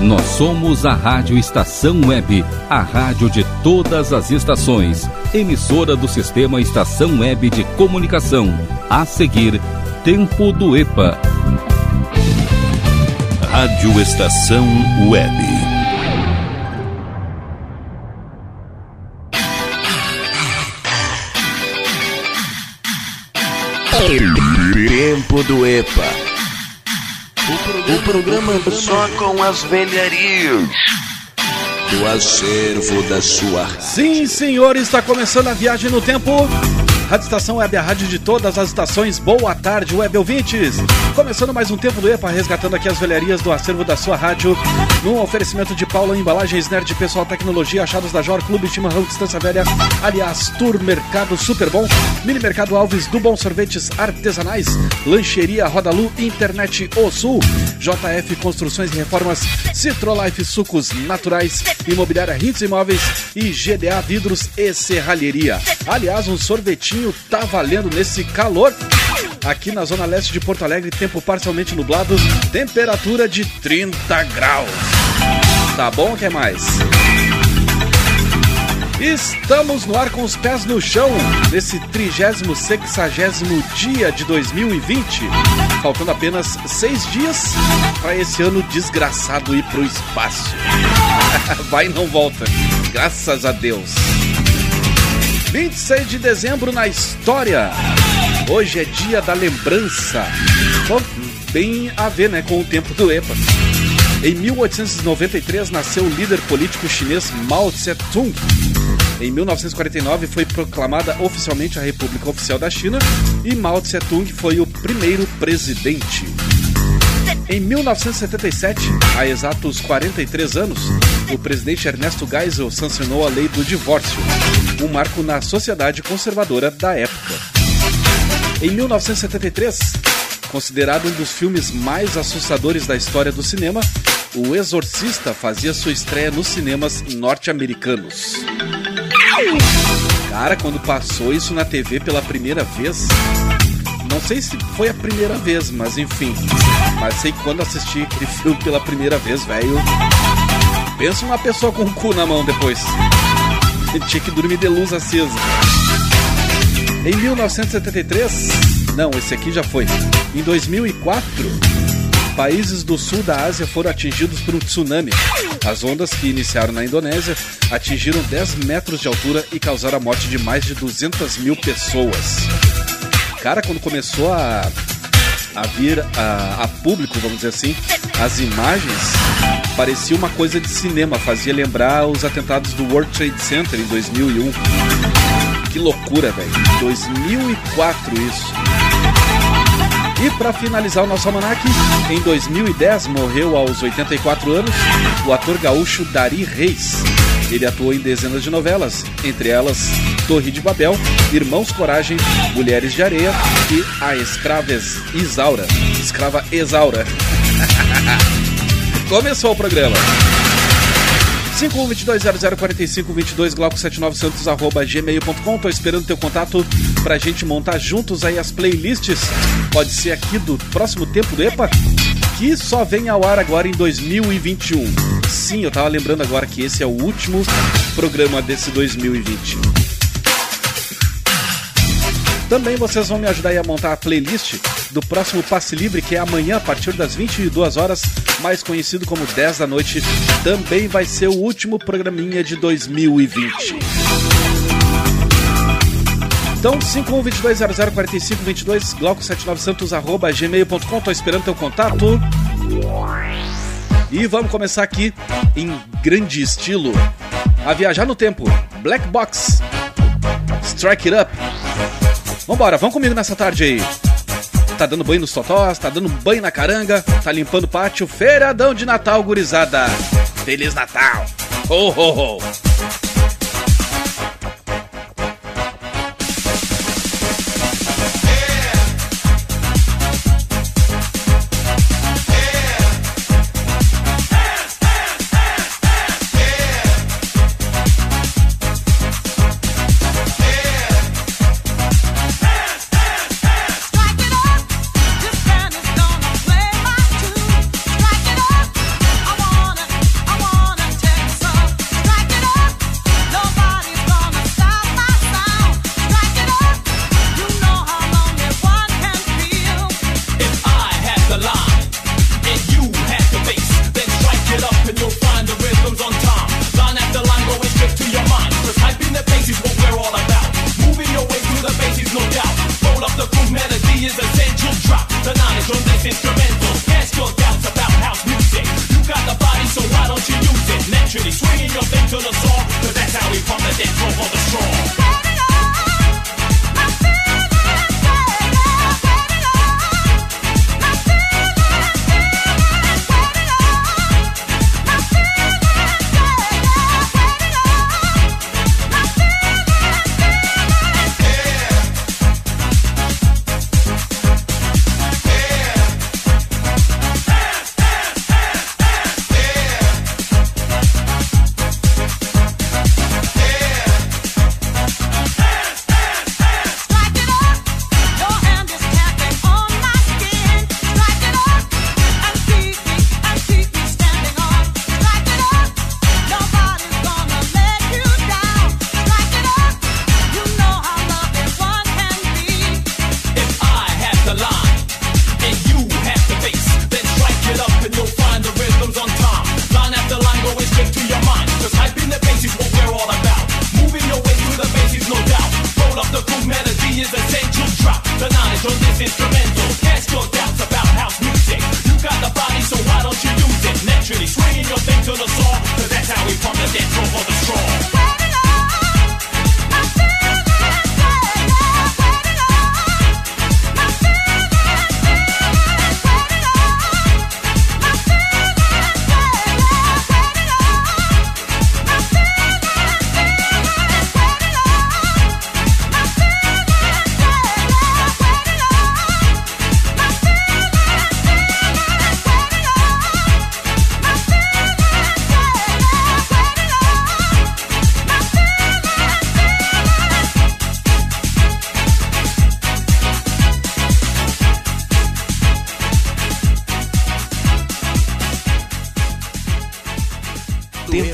Nós somos a Rádio Estação Web, a rádio de todas as estações, emissora do sistema Estação Web de Comunicação. A seguir, Tempo do EPA. Rádio Estação Web. Tempo do EPA. O programa só com as velharias do acervo da sua. Sim, senhor, está começando a viagem no tempo. Rádio Estação Web, a rádio de todas as estações. Boa tarde, web ouvintes. Começando mais um tempo do EPA, resgatando aqui as velharias do acervo da sua rádio. Num oferecimento de Paula Embalagens Nerd Pessoal Tecnologia, achados da Jor Clube Chimarrão Distância Velha, aliás, Tour Mercado Super Bom, Mini Mercado Alves do Bom Sorvetes Artesanais, Lancheria Rodalu Internet O Sul, JF Construções e Reformas, Citrolife Sucos Naturais, Imobiliária Hits Imóveis e GDA Vidros e Serralheria. Aliás, um sorvetinho tá valendo nesse calor. Aqui na zona leste de Porto Alegre, tempo parcialmente nublado, temperatura de 30 graus. Tá bom o que mais? Estamos no ar com os pés no chão, nesse 30 sexagésimo dia de 2020. Faltando apenas seis dias para esse ano desgraçado ir pro espaço. Vai e não volta, graças a Deus. 26 de dezembro na história. Hoje é dia da lembrança. Bom, bem a ver né, com o tempo do EPA. Em 1893 nasceu o líder político chinês Mao Tse-tung. Em 1949 foi proclamada oficialmente a República Oficial da China e Mao Tse-tung foi o primeiro presidente. Em 1977, há exatos 43 anos, o presidente Ernesto Geisel sancionou a lei do divórcio, um marco na sociedade conservadora da época. Em 1973, considerado um dos filmes mais assustadores da história do cinema, O Exorcista fazia sua estreia nos cinemas norte-americanos. Cara, quando passou isso na TV pela primeira vez, não sei se foi a primeira vez, mas enfim. Mas sei que quando assisti aquele filme pela primeira vez, velho. Pensa uma pessoa com o cu na mão depois. Tinha que dormir de luz acesa. Em 1973, não, esse aqui já foi. Em 2004, países do sul da Ásia foram atingidos por um tsunami. As ondas que iniciaram na Indonésia atingiram 10 metros de altura e causaram a morte de mais de 200 mil pessoas. Cara, quando começou a, a vir a, a público, vamos dizer assim, as imagens, parecia uma coisa de cinema, fazia lembrar os atentados do World Trade Center em 2001. Que loucura, velho. 2004 isso. E para finalizar o nosso almanac, em 2010 morreu aos 84 anos o ator gaúcho Dari Reis. Ele atuou em dezenas de novelas, entre elas Torre de Babel, Irmãos Coragem, Mulheres de Areia e A Escrava Isaura. Escrava Exaura. Começou o programa. 5122004522 glauco79santos arroba Tô esperando teu contato pra gente montar juntos aí as playlists. Pode ser aqui do próximo tempo do EPA, que só vem ao ar agora em 2021. Sim, eu tava lembrando agora que esse é o último programa desse 2020. Também vocês vão me ajudar aí a montar a playlist do próximo Passe Livre, que é amanhã, a partir das 22 horas, mais conhecido como 10 da noite. Também vai ser o último programinha de 2020. Então, 5122004522, glauco79santos, arroba gmail.com. Tô esperando teu contato. E vamos começar aqui em grande estilo a viajar no tempo. Black Box. Strike It Up. Vambora, vamos comigo nessa tarde aí. Tá dando banho nos totós, tá dando banho na caranga, tá limpando o pátio. Feiradão de Natal, gurizada. Feliz Natal. Ho, ho, ho.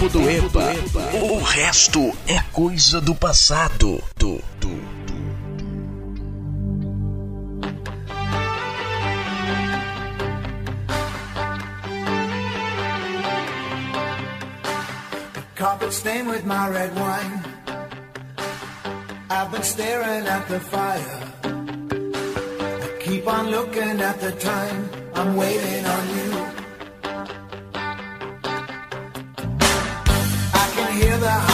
tempo do EPA. O resto é coisa do passado. Do, do. Carpet stained with my red wine. I've been staring at the fire. I keep on looking at the time. I'm waiting on you. Yeah.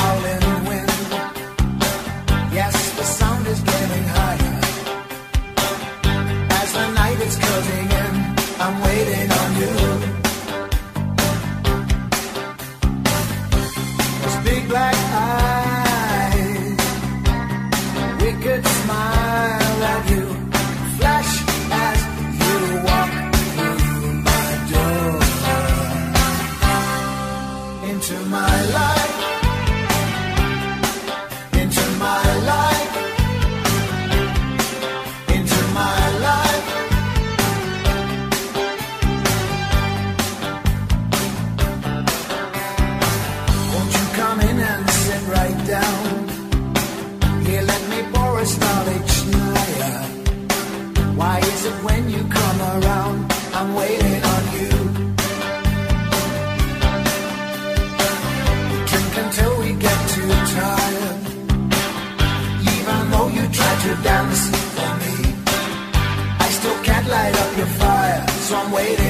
I'm waiting.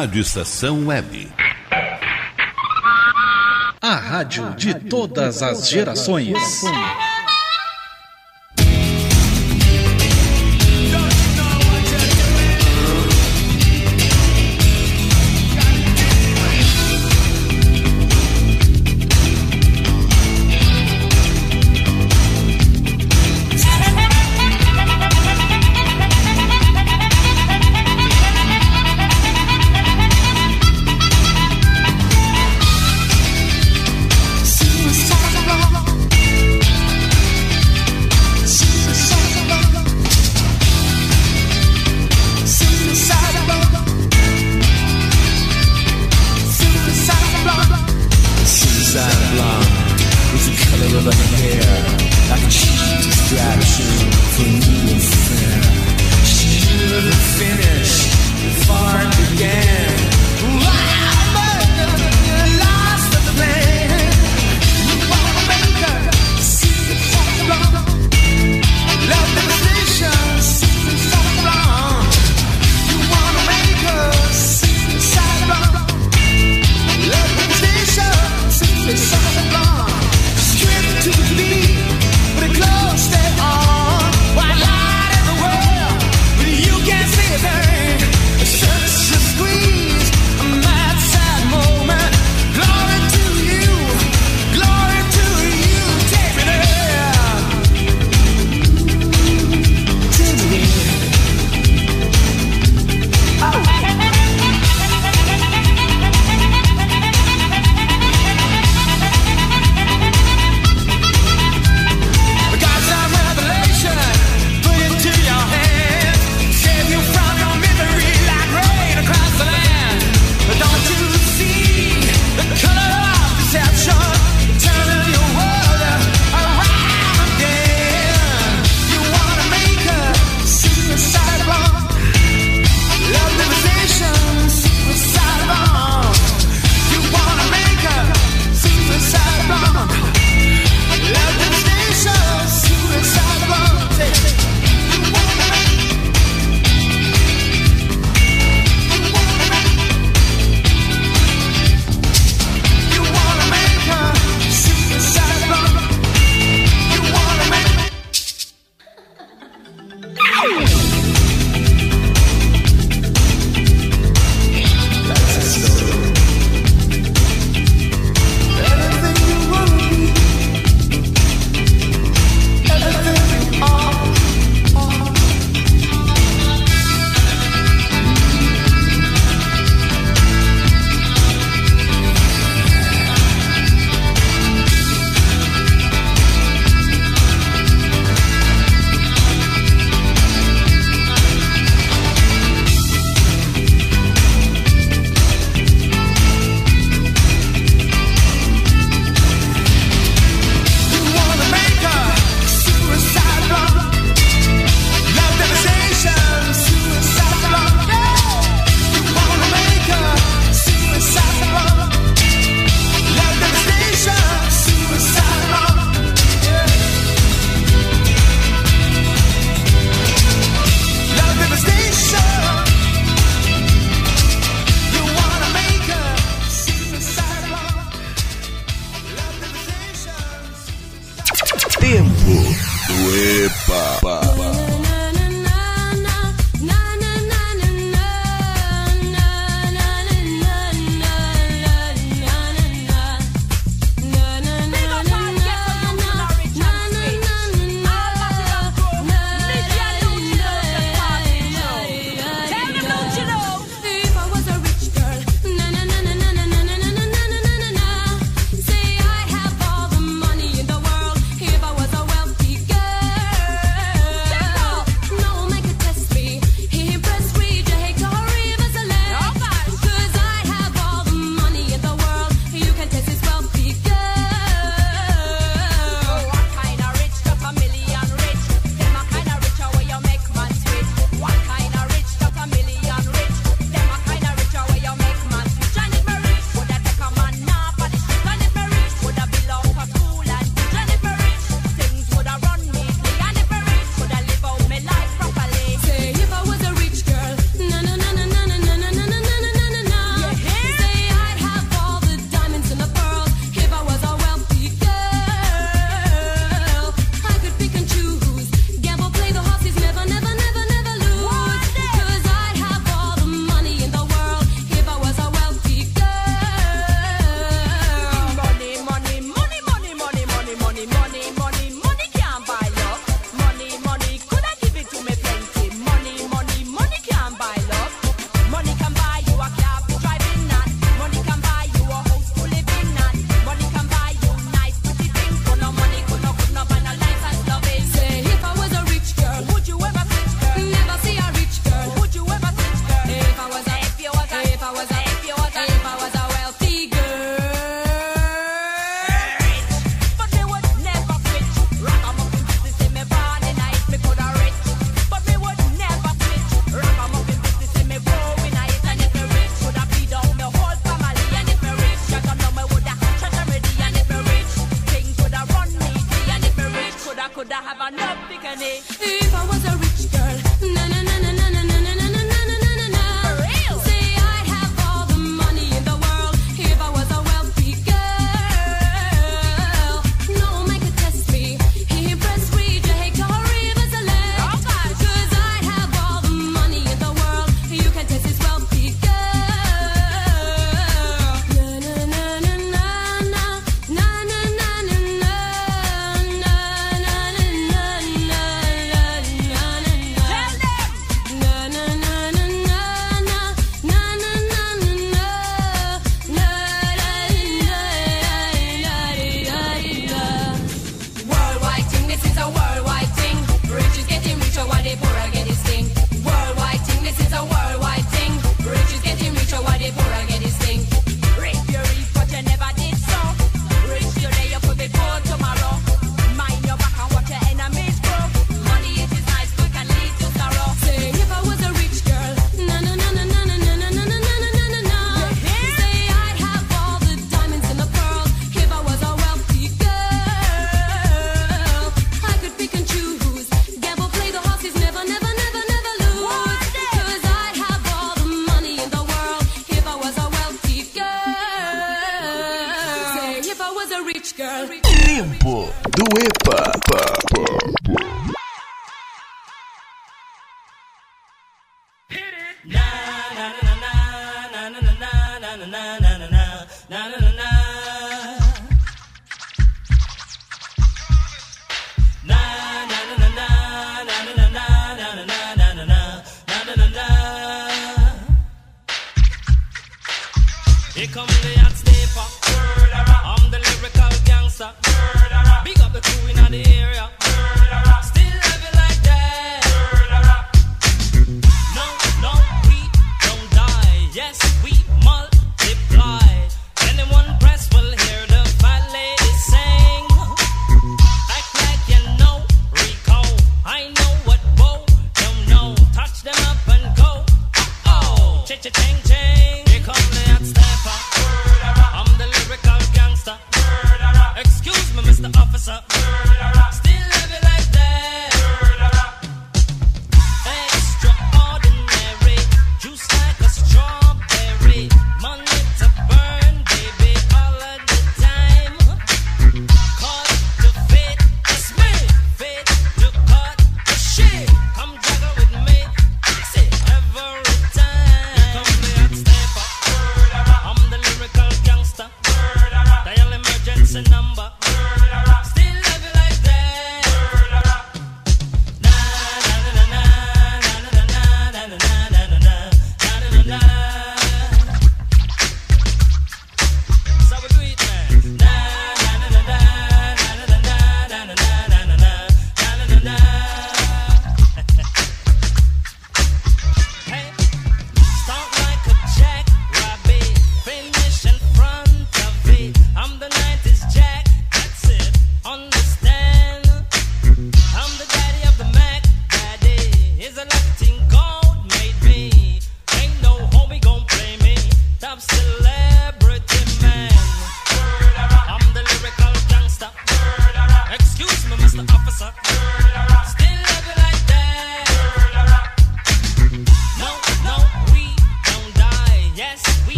Rádio Estação Web. A rádio de todas as gerações.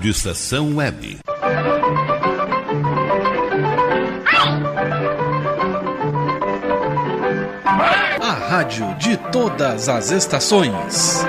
Rádio Estação Web. A rádio de todas as estações.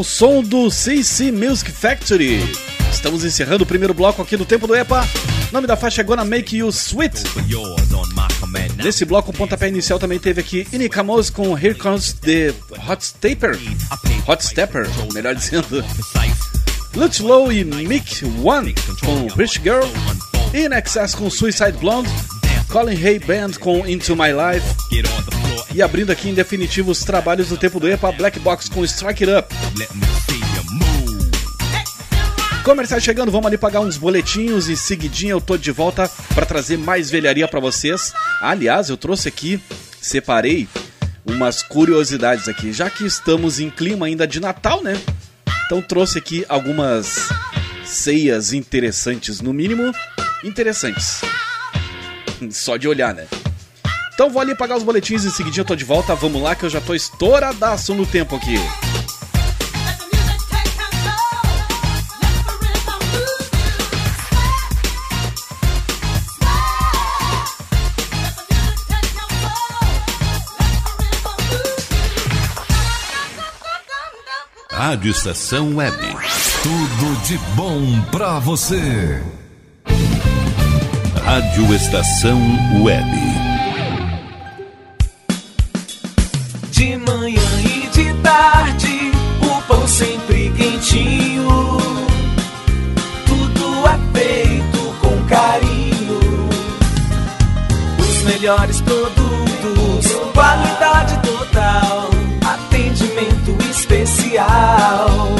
Ao som do CC Music Factory. Estamos encerrando o primeiro bloco aqui do Tempo do EPA. Nome da faixa é Gonna Make You Sweet. Nesse bloco, o pontapé inicial também teve aqui Inicamos com Here Comes the Hot Stepper. Hot Stepper, melhor dizendo. Lutz Low e Mick One com Rich Girl. In Excess com Suicide Blonde. Colin Hay Band com Into My Life. E abrindo aqui em definitivo os trabalhos do tempo do EPA, Black Box com Strike It Up. Comercial chegando, vamos ali pagar uns boletinhos e seguidinho eu tô de volta para trazer mais velharia para vocês. Aliás, eu trouxe aqui, separei umas curiosidades aqui, já que estamos em clima ainda de Natal, né? Então trouxe aqui algumas ceias interessantes, no mínimo interessantes. Só de olhar, né? Então vou ali pagar os boletins e em seguidinho eu tô de volta. Vamos lá que eu já tô estouradaço no tempo aqui. Rádio Estação Web. Tudo de bom pra você. Rádio Estação Web. Tarde, o pão sempre quentinho. Tudo é feito com carinho. Os melhores produtos, qualidade total, atendimento especial.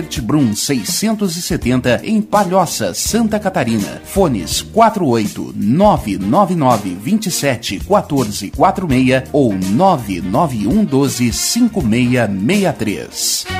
Egert Brum 670 em Palhoça, Santa Catarina. Fones 48 999 27 14 46 ou 991 12 5663.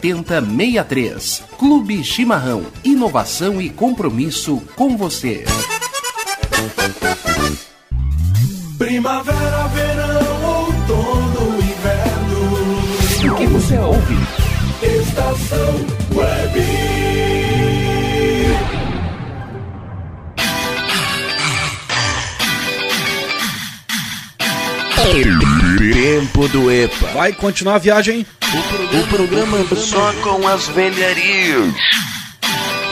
7063. Clube Chimarrão. Inovação e compromisso com você. Primavera, verão, outono, inverno. O que você ouve? Estação Web. Tempo do EPA. Vai continuar a viagem? O programa só com as velharias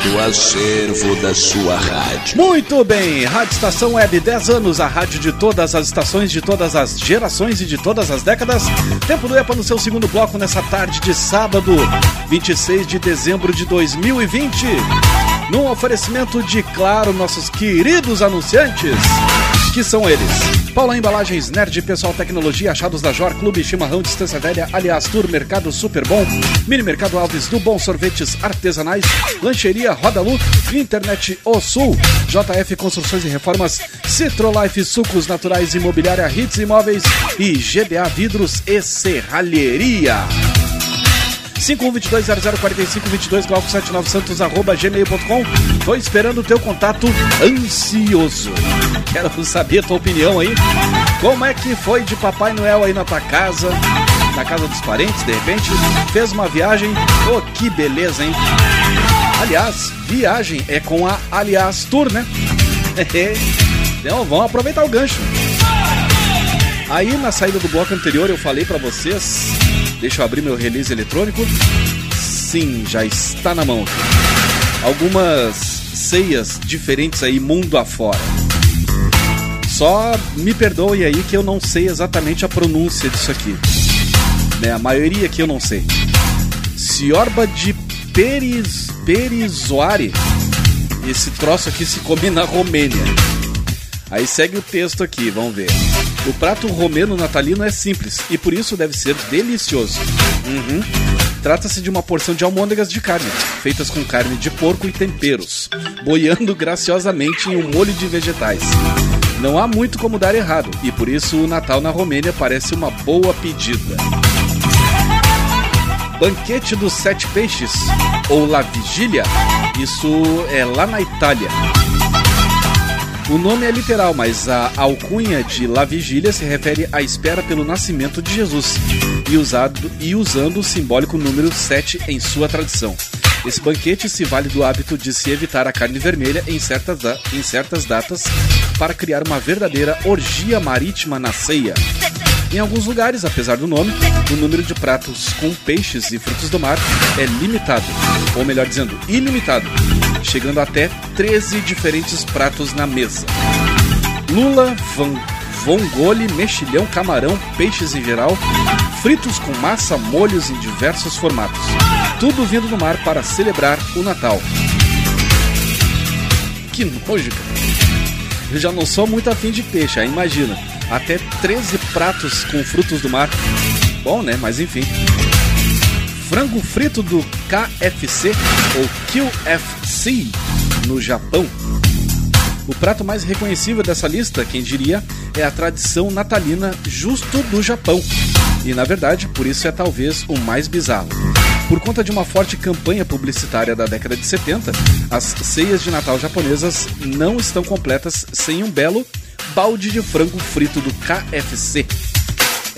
do acervo da sua rádio. Muito bem, Rádio Estação Web, 10 anos, a rádio de todas as estações, de todas as gerações e de todas as décadas. Tempo do EPA no seu segundo bloco nessa tarde de sábado, 26 de dezembro de 2020. Num oferecimento de, claro, nossos queridos anunciantes, que são eles. Paula Embalagens, Nerd, Pessoal Tecnologia, Achados da Jor, Clube Chimarrão, Distância Velha, Aliás Tour, Mercado Super Bom, Mini Mercado Alves do Bom Sorvetes Artesanais, Lancheria Rodalu, Internet O Sul, JF Construções e Reformas, Citrolife Sucos Naturais Imobiliária Hits Imóveis e GDA Vidros e Serralheria. 5122-004522 Glauco 79 Santos arroba gmail.com Tô esperando o teu contato ansioso. Quero saber a tua opinião aí. Como é que foi de Papai Noel aí na tua casa? Na casa dos parentes, de repente? Fez uma viagem? Oh, que beleza, hein? Aliás, viagem é com a Aliás Tour, né? então vamos aproveitar o gancho. Aí na saída do bloco anterior eu falei pra vocês, deixa eu abrir meu release eletrônico. Sim, já está na mão. Algumas ceias diferentes aí mundo afora. Só me perdoe aí que eu não sei exatamente a pronúncia disso aqui. Né, a maioria aqui eu não sei. Ciorba de Peris, Perizoare. Esse troço aqui se come na Romênia. Aí segue o texto aqui, vamos ver. O prato romeno natalino é simples e por isso deve ser delicioso. Uhum. Trata-se de uma porção de almôndegas de carne, feitas com carne de porco e temperos, boiando graciosamente em um molho de vegetais. Não há muito como dar errado, e por isso o Natal na Romênia parece uma boa pedida. Banquete dos Sete Peixes, ou La Vigília, isso é lá na Itália. O nome é literal, mas a alcunha de La Vigília se refere à espera pelo nascimento de Jesus e, usado, e usando o simbólico número 7 em sua tradição. Esse banquete se vale do hábito de se evitar a carne vermelha em certas, em certas datas para criar uma verdadeira orgia marítima na ceia. Em alguns lugares, apesar do nome, o número de pratos com peixes e frutos do mar é limitado, ou melhor dizendo, ilimitado, chegando até 13 diferentes pratos na mesa. Lula, van, vongole, mexilhão, camarão, peixes em geral, fritos com massa, molhos em diversos formatos. Tudo vindo do mar para celebrar o Natal. Que nojo, cara. Eu já não sou muito afim de peixe, aí imagina. Até 13 pratos com frutos do mar. Bom, né? Mas enfim. Frango frito do KFC ou QFC no Japão. O prato mais reconhecível dessa lista, quem diria, é a tradição natalina justo do Japão. E na verdade, por isso é talvez o mais bizarro. Por conta de uma forte campanha publicitária da década de 70, as ceias de Natal japonesas não estão completas sem um belo balde de frango frito do KFC.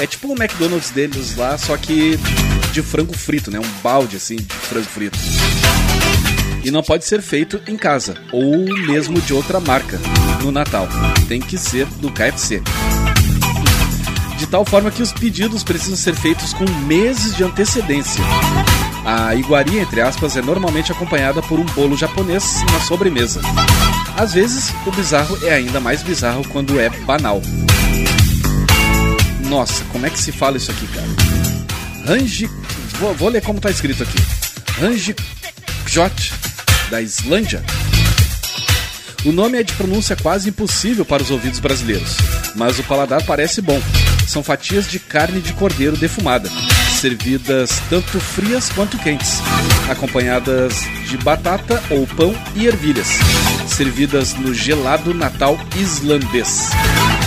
É tipo o McDonald's deles lá, só que de frango frito, né? Um balde assim de frango frito. E não pode ser feito em casa ou mesmo de outra marca no Natal. Tem que ser do KFC. De tal forma que os pedidos precisam ser feitos com meses de antecedência. A iguaria, entre aspas, é normalmente acompanhada por um bolo japonês na sobremesa. Às vezes, o bizarro é ainda mais bizarro quando é banal. Nossa, como é que se fala isso aqui, cara? Ranji. Vou, vou ler como tá escrito aqui. Ranji Jot, da Islândia. O nome é de pronúncia quase impossível para os ouvidos brasileiros, mas o paladar parece bom. São fatias de carne de cordeiro defumada, servidas tanto frias quanto quentes, acompanhadas de batata ou pão e ervilhas, servidas no gelado natal islandês.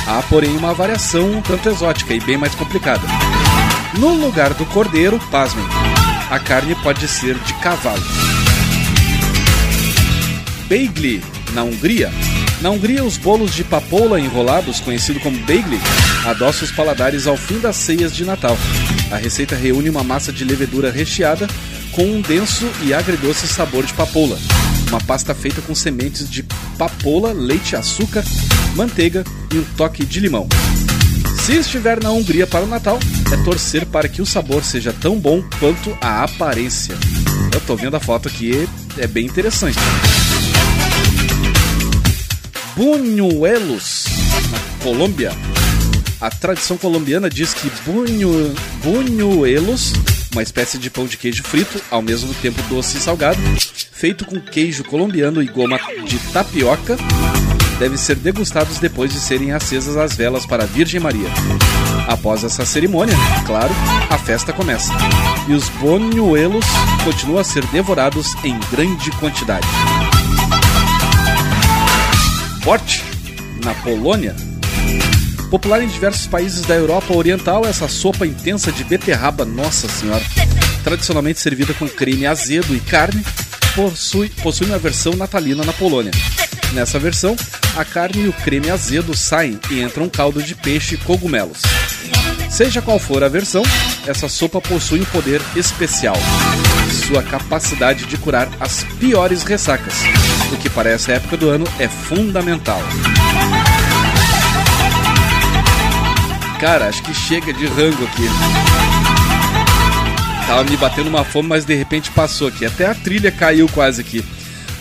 Há, porém, uma variação um tanto exótica e bem mais complicada. No lugar do cordeiro, pasmem, a carne pode ser de cavalo. Beigli, na Hungria. Na Hungria, os bolos de papoula enrolados, conhecido como beigli, adoçam os paladares ao fim das ceias de Natal. A receita reúne uma massa de levedura recheada com um denso e agridoce sabor de papoula. Uma pasta feita com sementes de papoula, leite, açúcar, manteiga e um toque de limão. Se estiver na Hungria para o Natal, é torcer para que o sabor seja tão bom quanto a aparência. Eu tô vendo a foto aqui, é bem interessante. Buñuelos, na Colômbia. A tradição colombiana diz que bunho, buñuelos, uma espécie de pão de queijo frito, ao mesmo tempo doce e salgado, feito com queijo colombiano e goma de tapioca, devem ser degustados depois de serem acesas as velas para a Virgem Maria. Após essa cerimônia, claro, a festa começa. E os buñuelos continuam a ser devorados em grande quantidade. Forte, na Polônia. Popular em diversos países da Europa Oriental, essa sopa intensa de beterraba, nossa senhora, tradicionalmente servida com creme azedo e carne, possui, possui uma versão natalina na Polônia. Nessa versão, a carne e o creme azedo saem e entra um caldo de peixe e cogumelos. Seja qual for a versão, essa sopa possui um poder especial. Sua capacidade de curar as piores ressacas, o que para essa época do ano é fundamental. Cara, acho que chega de rango aqui. Tava me batendo uma fome, mas de repente passou aqui. Até a trilha caiu quase aqui.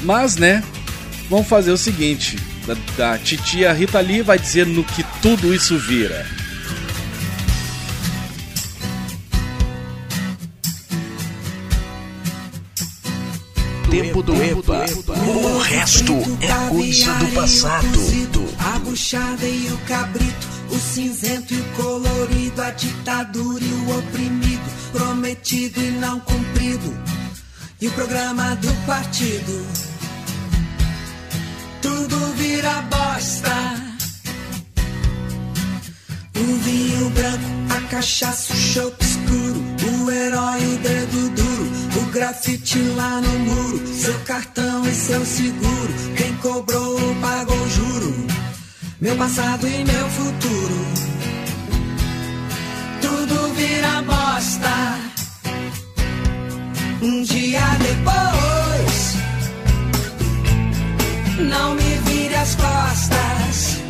Mas, né, vamos fazer o seguinte: da, da titia Rita Lee vai dizer no que tudo isso vira. Tempo do EPA. O resto é coisa do passado. A buchada e o cabrito, o cinzento e o colorido, a ditadura e o oprimido, prometido e não cumprido, e o programa do partido. Tudo vira bosta. O vinho branco, a cachaça, o chope escuro, o herói, o dedo duro, o grafite lá no muro, seu cartão e seu seguro, quem cobrou pagou juro, meu passado e meu futuro. Tudo vira bosta. Um dia depois, não me vire as costas.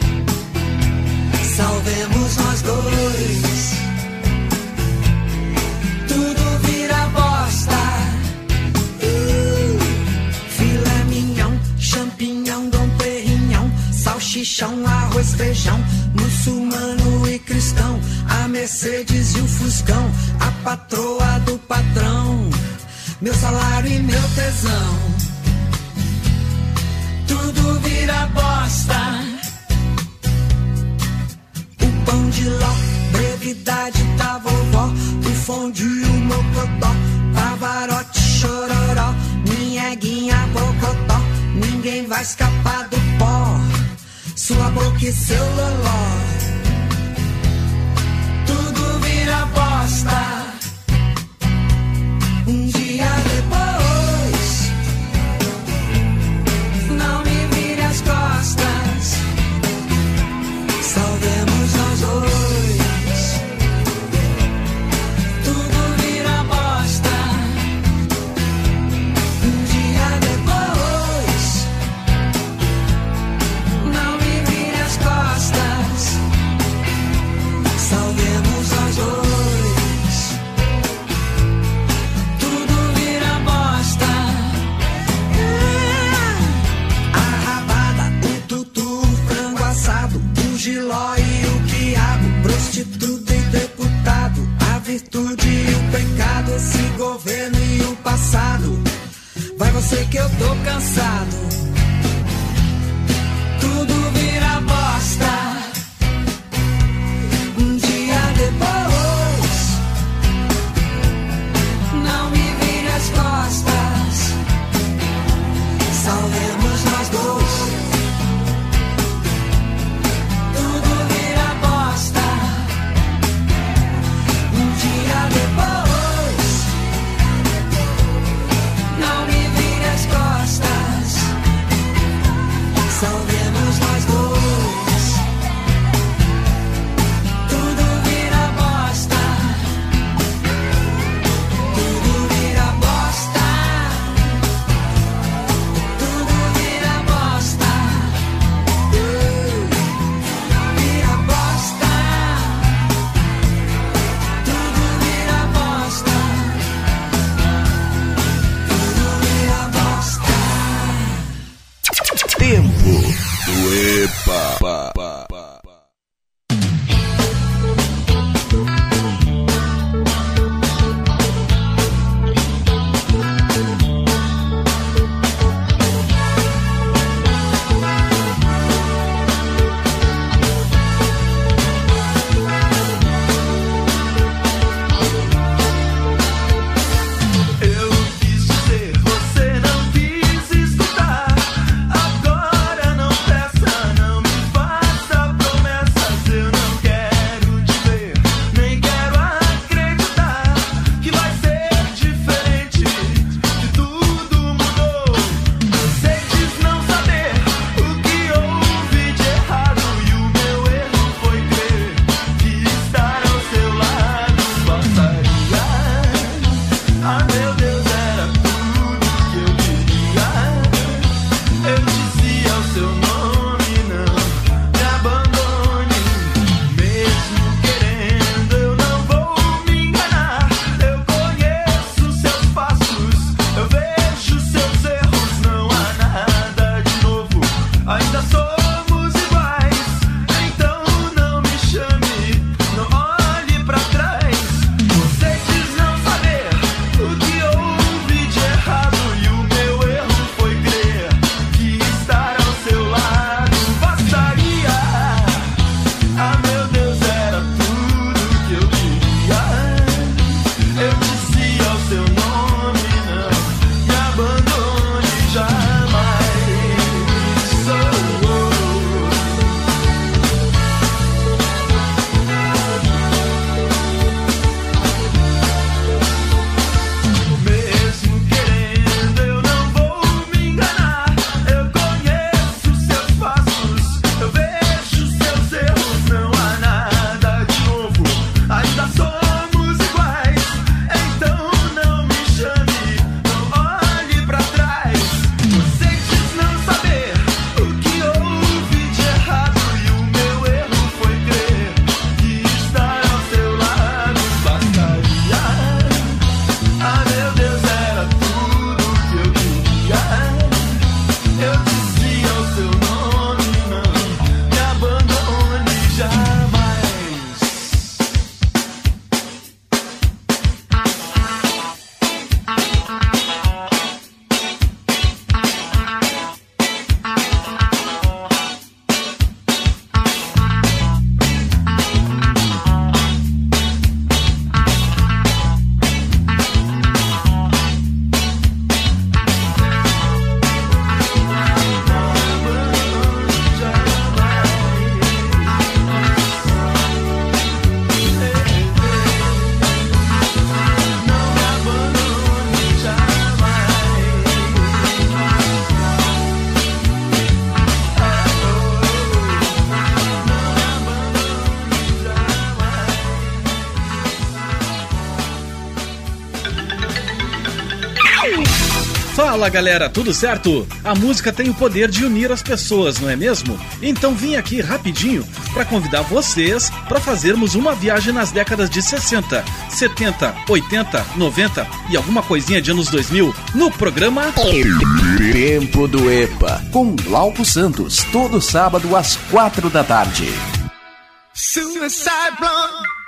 Salvemos nós dois. Salchichão, arroz, feijão, muçulmano e cristão, a Mercedes e o Fuscão, a patroa do patrão, meu salário e meu tesão. Tudo vira bosta o pão de ló, brevidade da vovó, o fondue, o mocotó, pavarote, chororó, minha guinha, bocotó, ninguém vai escapar do pó, sua boca e seu loló. Tudo vira bosta. Um dia Rádio virtude e o pecado, esse governo e o passado. Vai você que eu tô cansado. Tudo vira bosta. Fala galera, tudo certo? A música tem o poder de unir as pessoas, não é mesmo? Então vim aqui rapidinho para convidar vocês para fazermos uma viagem nas décadas de 60, 70, 80, 90 e alguma coisinha de anos 2000 no programa Tempo do EPA com Glauco Santos, todo sábado às quatro da tarde. Suicide Blonde.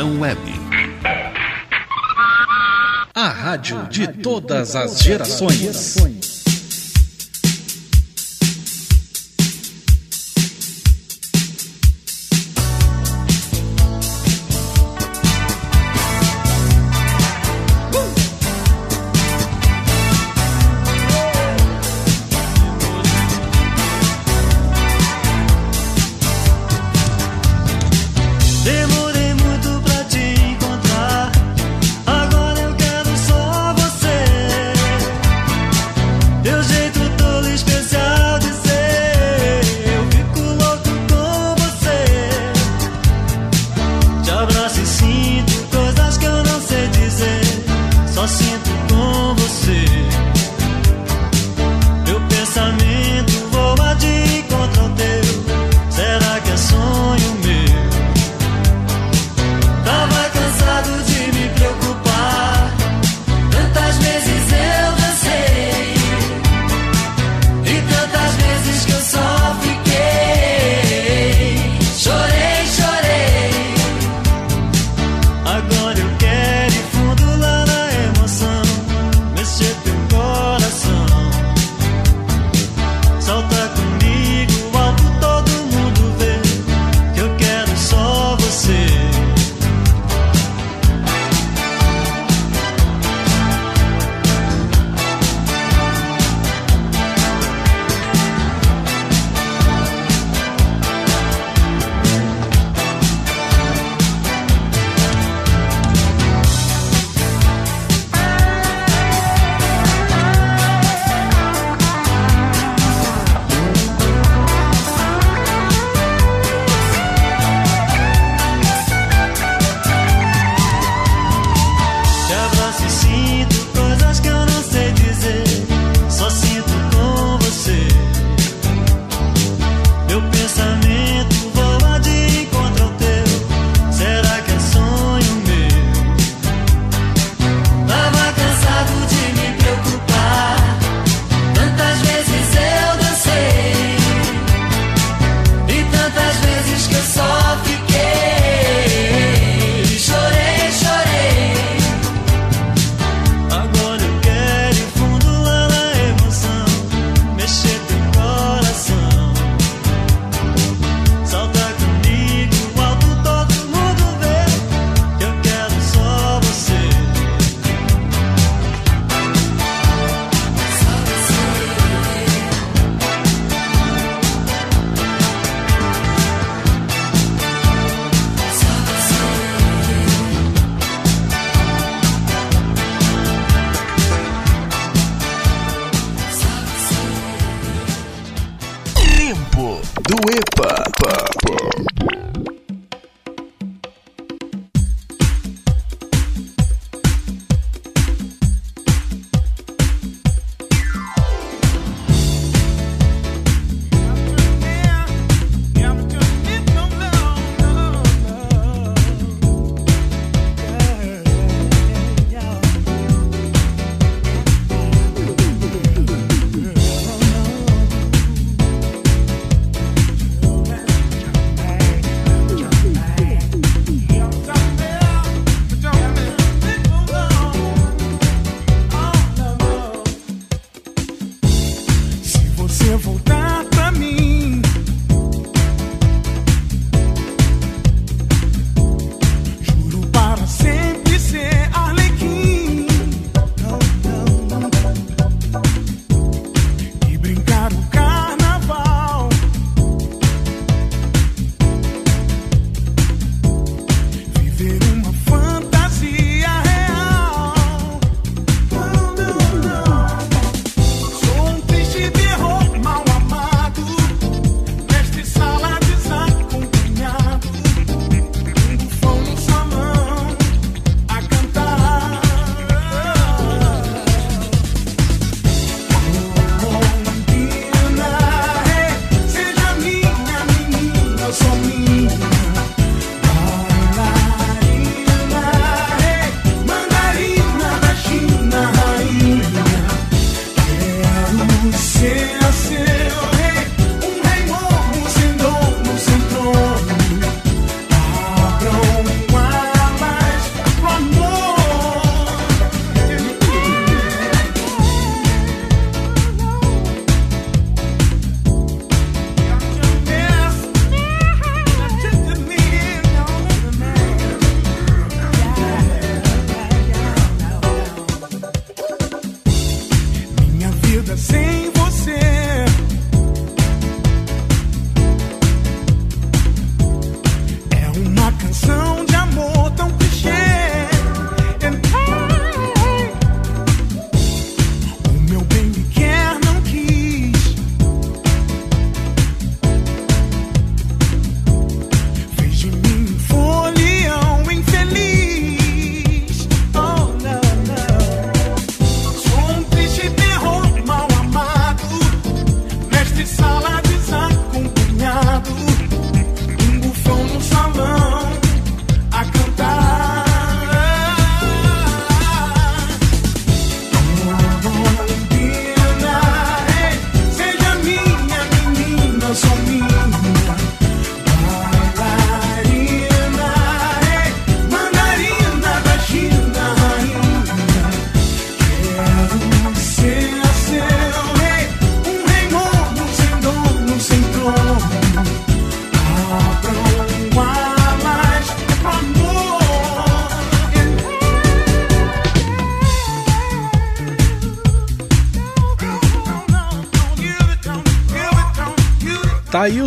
Web. A rádio de todas as gerações.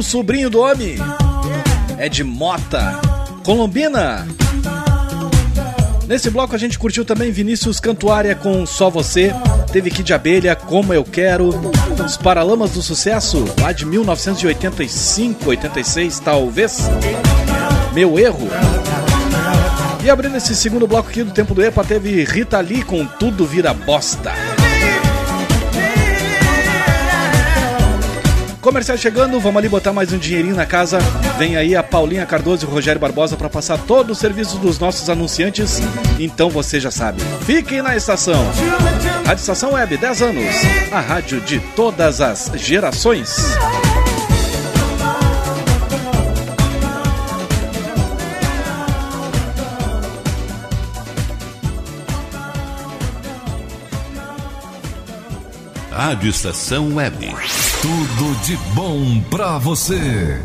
Sobrinho do homem. É de Mota. Colombina. Nesse bloco a gente curtiu também Vinícius Cantuária com Só Você. Teve Kid Abelha, Como Eu Quero. Os Paralamas do Sucesso, lá de 1985, 86 talvez. Meu Erro. E abrindo esse segundo bloco aqui do Tempo do EPA, teve Rita Lee com Tudo Vira Bosta. Comercial chegando, vamos ali botar mais um dinheirinho na casa. Vem aí a Paulinha Cardoso e o Rogério Barbosa para passar todo o serviço dos nossos anunciantes. Então você já sabe. Fiquem na estação. Rádio Estação Web, 10 anos. A rádio de todas as gerações. Rádio Estação Web. Tudo de bom pra você.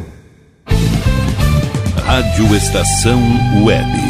Rádio Estação Web.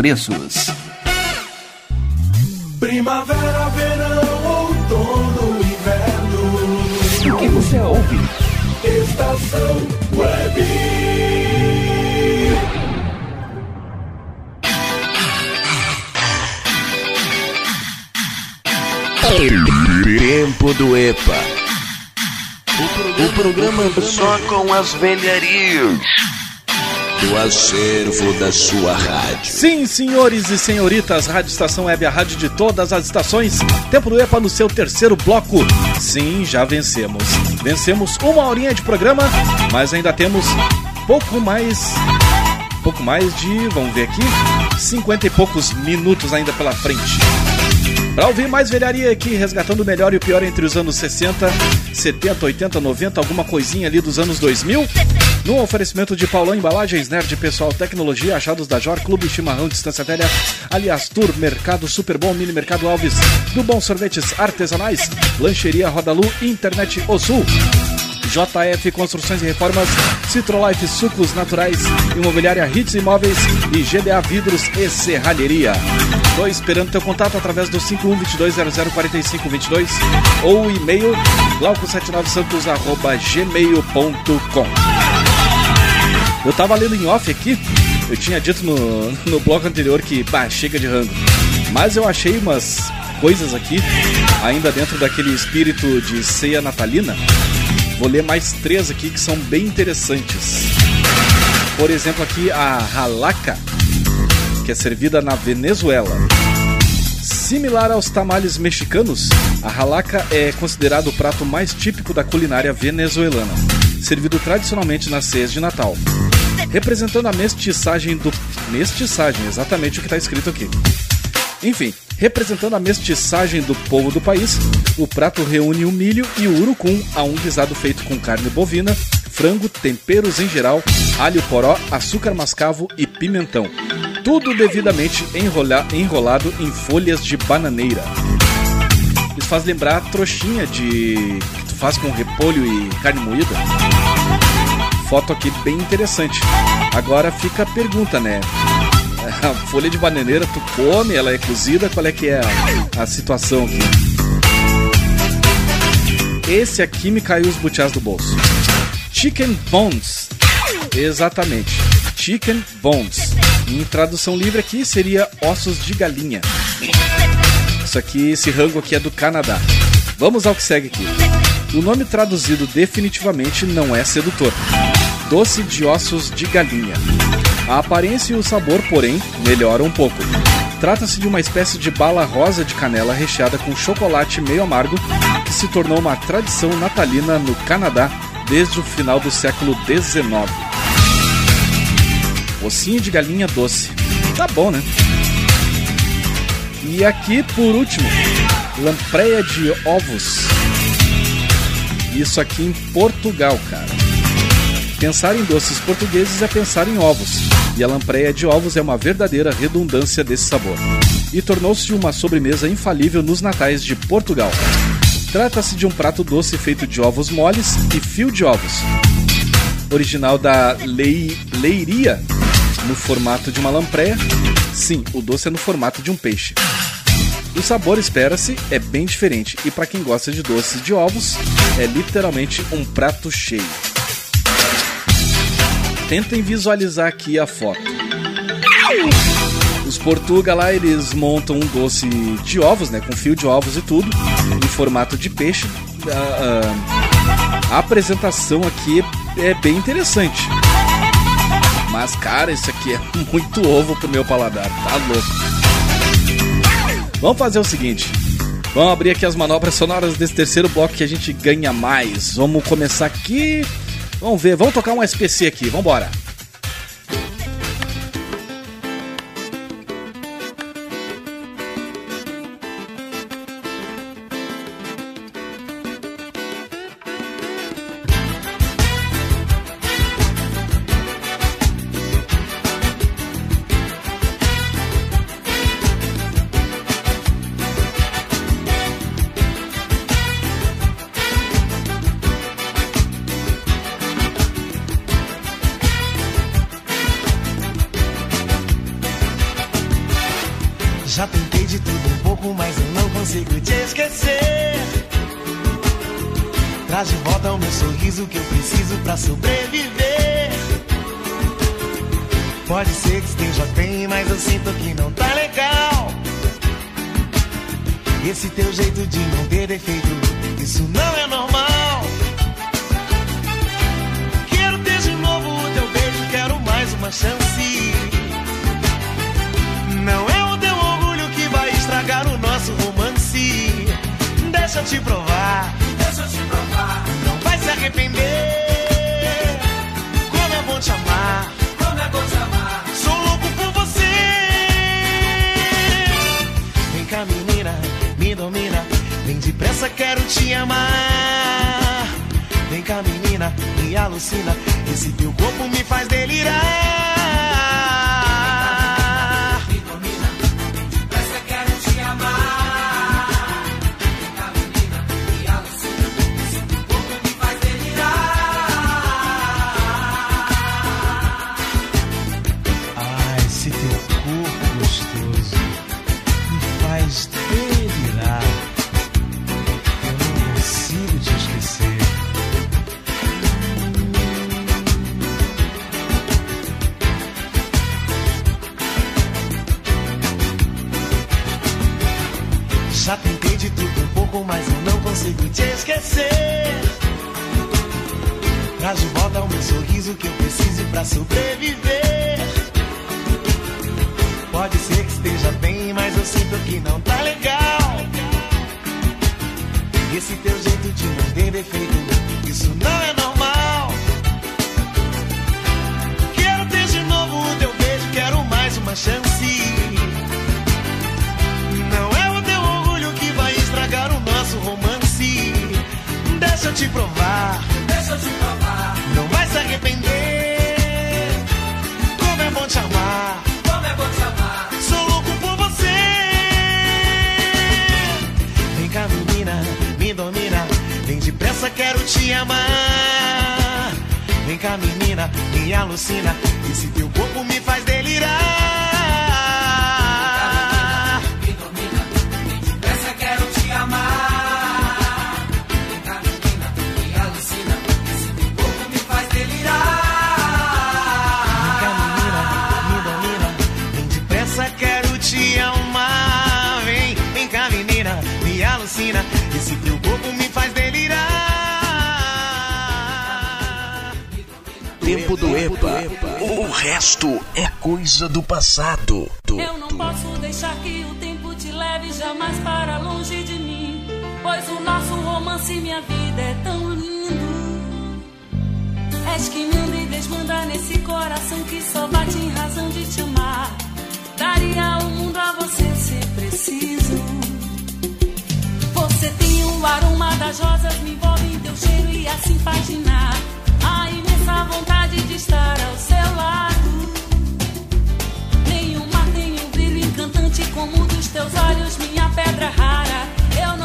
Primavera, verão, outono, inverno. O que você ouve? Estação Web. Tempo do EPA. O programa só com as velharias do acervo da sua rádio. Sim, senhores e senhoritas, Rádio Estação Web, a rádio de todas as estações. Tempo do EPA no seu terceiro bloco. Sim, já vencemos. Vencemos uma horinha de programa, mas ainda temos pouco mais. Pouco mais de. Vamos ver aqui. 50 e poucos minutos ainda pela frente. Para ouvir mais velharia aqui, resgatando o melhor e o pior entre os anos 60, 70, 80, 90, alguma coisinha ali dos anos 2000. No oferecimento de Paulão Embalagens, Nerd Pessoal Tecnologia, achados da Jor, Clube Chimarrão Distância Velha, Aliás Tour, Mercado Super Bom, Mini Mercado Alves, do Bom Sorvetes Artesanais, Lancheria Rodalu, Internet O Sul. JF Construções e Reformas, Citrolife Sucos Naturais, Imobiliária Hits Imóveis e GDA Vidros e Serralheria. Estou esperando teu contato através do 5122004522 ou e-mail glauco79santos.gmail.com Eu tava lendo em off aqui, eu tinha dito no, no bloco anterior que, bah, chega de rango. Mas eu achei umas coisas aqui, ainda dentro daquele espírito de ceia natalina. Vou ler mais três aqui que são bem interessantes. Por exemplo, aqui a halaca, que é servida na Venezuela. Similar aos tamales mexicanos, a halaca é considerado o prato mais típico da culinária venezuelana, servido tradicionalmente nas ceias de Natal. Representando a mestiçagem do. Mestiçagem, exatamente o que está escrito aqui. Enfim, representando a mestiçagem do povo do país, o prato reúne o milho e o urucum a um guisado feito com carne bovina, frango, temperos em geral, alho poró, açúcar mascavo e pimentão. Tudo devidamente enrola- enrolado em folhas de bananeira. Isso faz lembrar a trouxinha de que tu faz com repolho e carne moída. Foto aqui bem interessante. Agora fica a pergunta, né? A folha de bananeira tu come, ela é cozida, qual é que é a, a situação aqui? Esse aqui me caiu os butiás do bolso. Chicken Bones. Exatamente. Chicken Bones. Em tradução livre aqui seria ossos de galinha. Isso aqui, esse rango aqui é do Canadá. Vamos ao que segue aqui. O nome traduzido definitivamente não é sedutor. Doce de ossos de galinha. A aparência e o sabor, porém, melhoram um pouco. Trata-se de uma espécie de bala rosa de canela recheada com chocolate meio amargo que se tornou uma tradição natalina no Canadá desde o final do século XIX. Ossinho de galinha doce. Tá bom, né? E aqui, por último, lampreia de ovos. Isso aqui em Portugal, cara. Pensar em doces portugueses é pensar em ovos, e a lampreia de ovos é uma verdadeira redundância desse sabor. E tornou-se uma sobremesa infalível nos natais de Portugal. Trata-se de um prato doce feito de ovos moles e fio de ovos. Original da lei, leiria, no formato de uma lampreia. Sim, o doce é no formato de um peixe. O sabor, espera-se, é bem diferente e para quem gosta de doces de ovos, é literalmente um prato cheio. Tentem visualizar aqui a foto. Os Portuga lá, eles montam um doce de ovos, né, com fio de ovos e tudo, em formato de peixe. Ah, ah, a apresentação aqui é bem interessante. Mas, cara, isso aqui é muito ovo pro meu paladar, tá louco. Vamos fazer o seguinte. Vamos abrir aqui as manobras sonoras desse terceiro bloco que a gente ganha mais. Vamos começar aqui. Vamos ver, vamos tocar um SPC aqui, vambora. Já te provar. Deixa eu te provar. Não vai se arrepender. Como é bom te amar. Como é bom te amar. Sou louco por você. Vem cá, menina, me domina. Vem depressa, quero te amar. Vem cá, menina, me alucina. Esse teu corpo me faz delirar. Corpo me faz delirar. Tempo do EPA. O resto é coisa do passado. Eu não posso deixar que o tempo te leve jamais para longe de mim. Pois o nosso romance e minha vida é tão lindo. És que manda e desmanda nesse coração que só bate em razão de te amar. Daria o mundo a você se preciso. O aroma das rosas, me envolve em teu cheiro e assim paginar. A imensa vontade de estar ao seu lado. Nenhum mar tem um brilho encantante como o dos teus olhos, minha pedra rara. Eu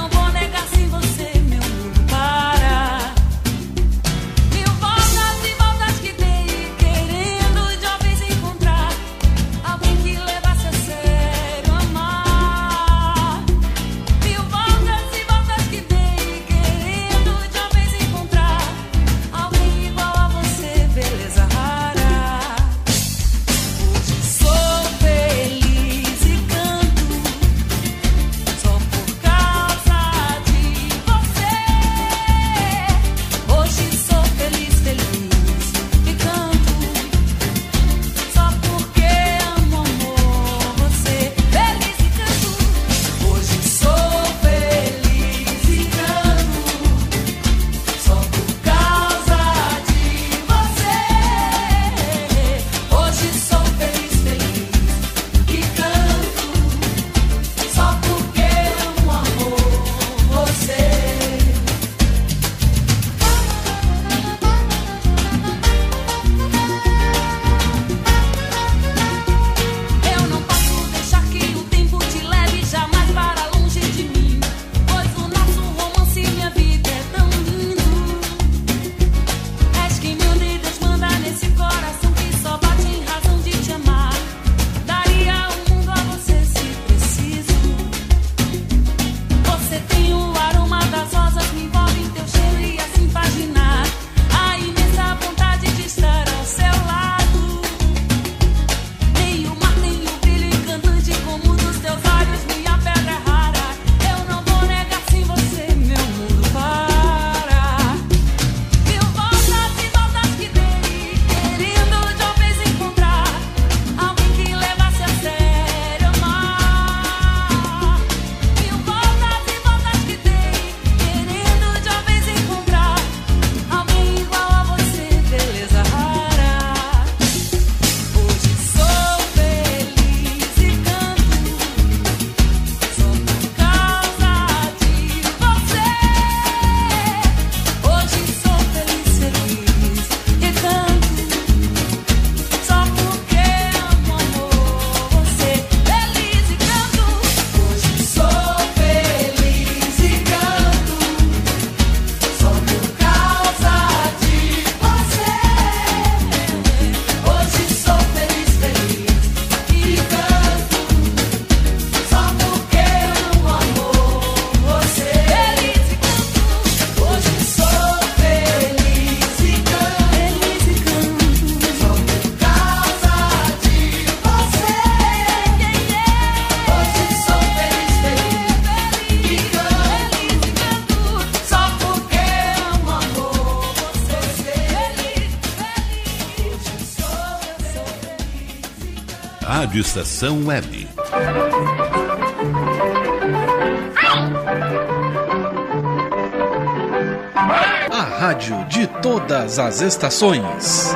Rádio Estação Web. A rádio de todas as estações.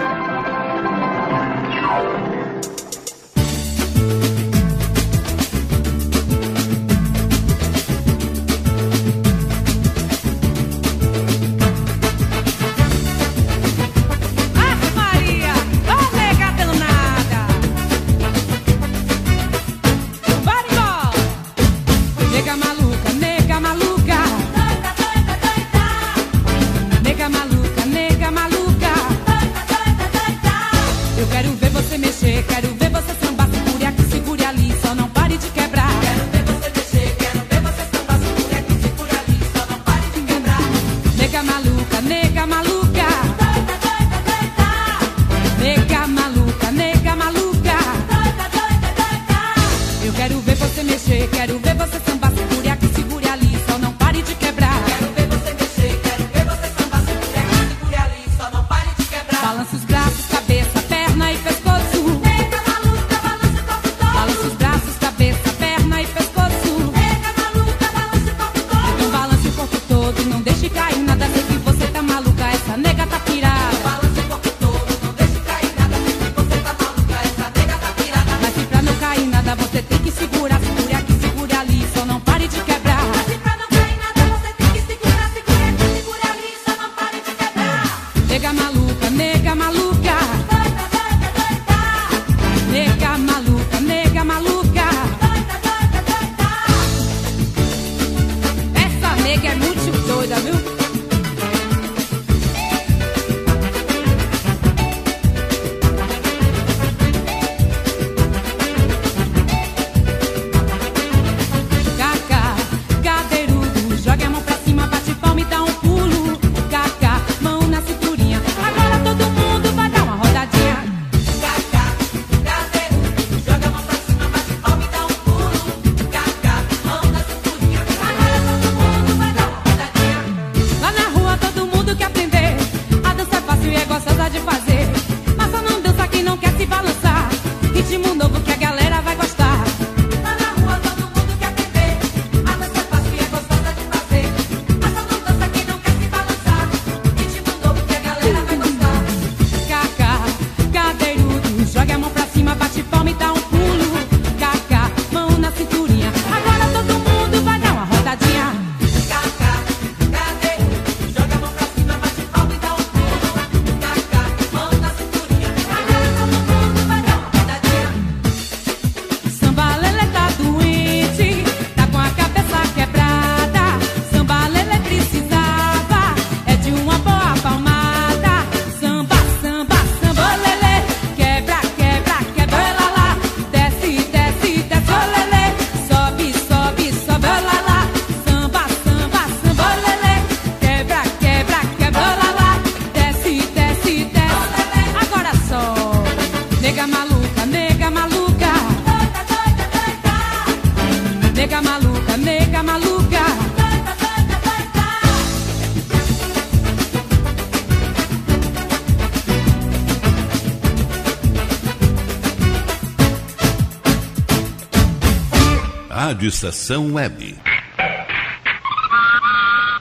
Estação Web.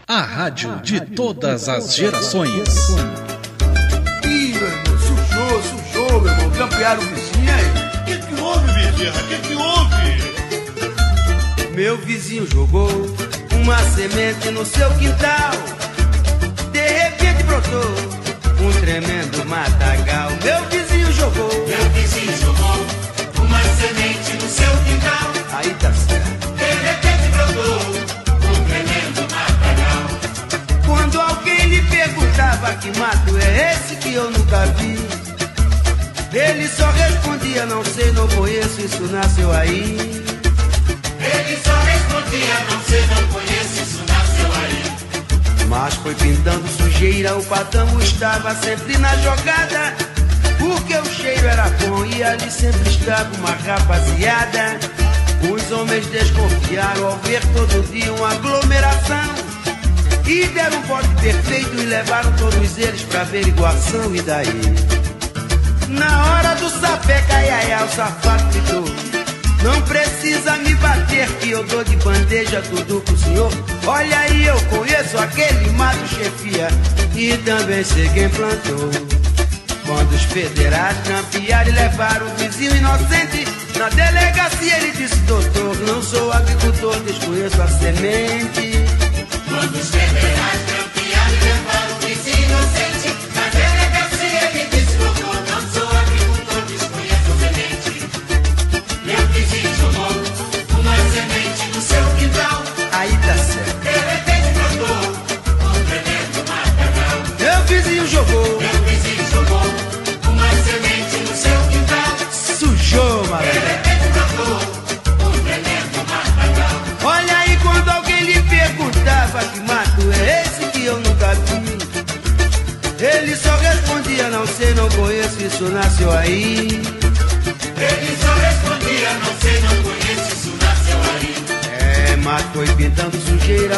A rádio de todas as gerações. Ih, meu irmão, sujou, sujou, meu irmão. Campearam o vizinho aí. O que, que houve, vizinha? O que, que houve? Meu vizinho jogou uma semente no seu quintal. De repente brotou um tremendo matagal. Meu vizinho jogou, meu vizinho jogou uma semente no seu quintal. Aí tá certo. perguntava que mato é esse que eu nunca vi. Ele só respondia, não sei, não conheço, isso nasceu aí. Ele só respondia, não sei, não conheço, isso nasceu aí. Mas foi pintando sujeira, o patrão estava sempre na jogada. Porque o cheiro era bom e ali sempre estava uma rapaziada. Os homens desconfiaram ao ver todo dia uma aglomeração. E deram um bode perfeito e levaram todos eles pra averiguação, e daí? Na hora do sapé, caiaia, o safado gritou. Não precisa me bater que eu dou de bandeja tudo pro senhor. Olha aí, eu conheço aquele mato chefia E também sei quem plantou. Quando os federais campearam e levaram o vizinho inocente Na delegacia ele disse, doutor, não sou agricultor, desconheço a semente. Quando os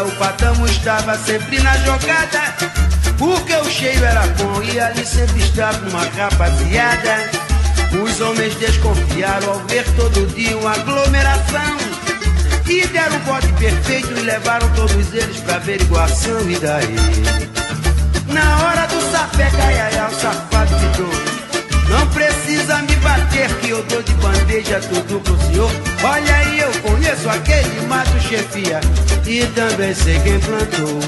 o patamo estava sempre na jogada. Porque o cheiro era bom e ali sempre estava uma rapaziada. Os homens desconfiaram ao ver todo dia uma aglomeração. E deram o bote perfeito e levaram todos eles pra averiguação. E daí? Na hora do ai, ai, o safado gritou. Não precisa me bater que eu dou de bandeja tudo pro senhor. Olha aí, eu conheço aquele chefia e também sei quem plantou.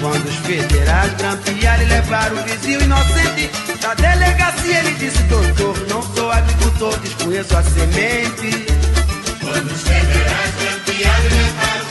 Quando os federais grampearam e levaram o vizinho inocente da delegacia, ele disse: Doutor, não sou agricultor, desconheço a semente. Quando os federais campearam e levaram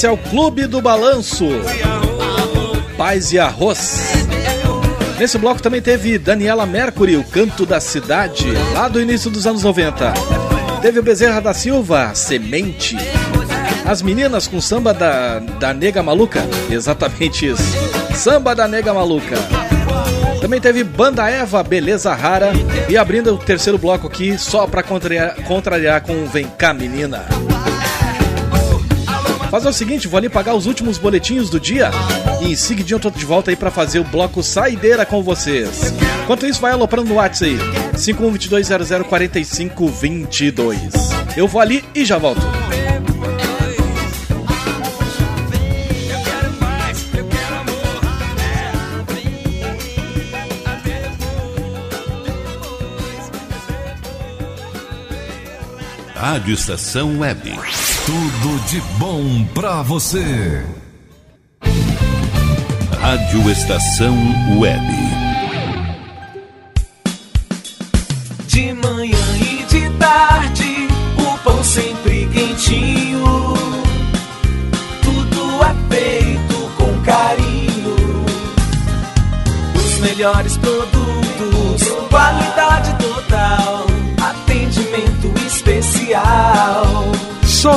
Esse é o Clube do Balanço. Paz e Arroz. Nesse bloco também teve Daniela Mercury, o Canto da Cidade, lá do início dos anos 90. Teve o Bezerra da Silva, Semente. As meninas com samba da, da Nega Maluca, exatamente isso. Samba da Nega Maluca. Também teve Banda Eva, Beleza Rara. E abrindo o terceiro bloco aqui, só pra contrariar, contrariar com Vem cá Menina. Fazer o seguinte, vou ali pagar os últimos boletins do dia e em seguidinho eu tô de volta aí pra fazer o bloco Saideira com vocês. Enquanto isso, vai aloprando no WhatsApp aí, 5122004522. Eu vou ali e já volto. Rádio Estação Web. Tudo de bom pra você. Rádio Estação Web. De manhã e de tarde, o pão sempre quentinho. Tudo é feito com carinho. Os melhores produtos,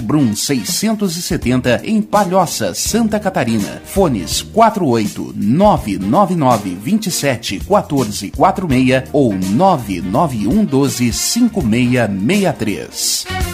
Brum 670 em Palhoça, Santa Catarina. Fones 48 999 27 14 46 ou 991 12 5663.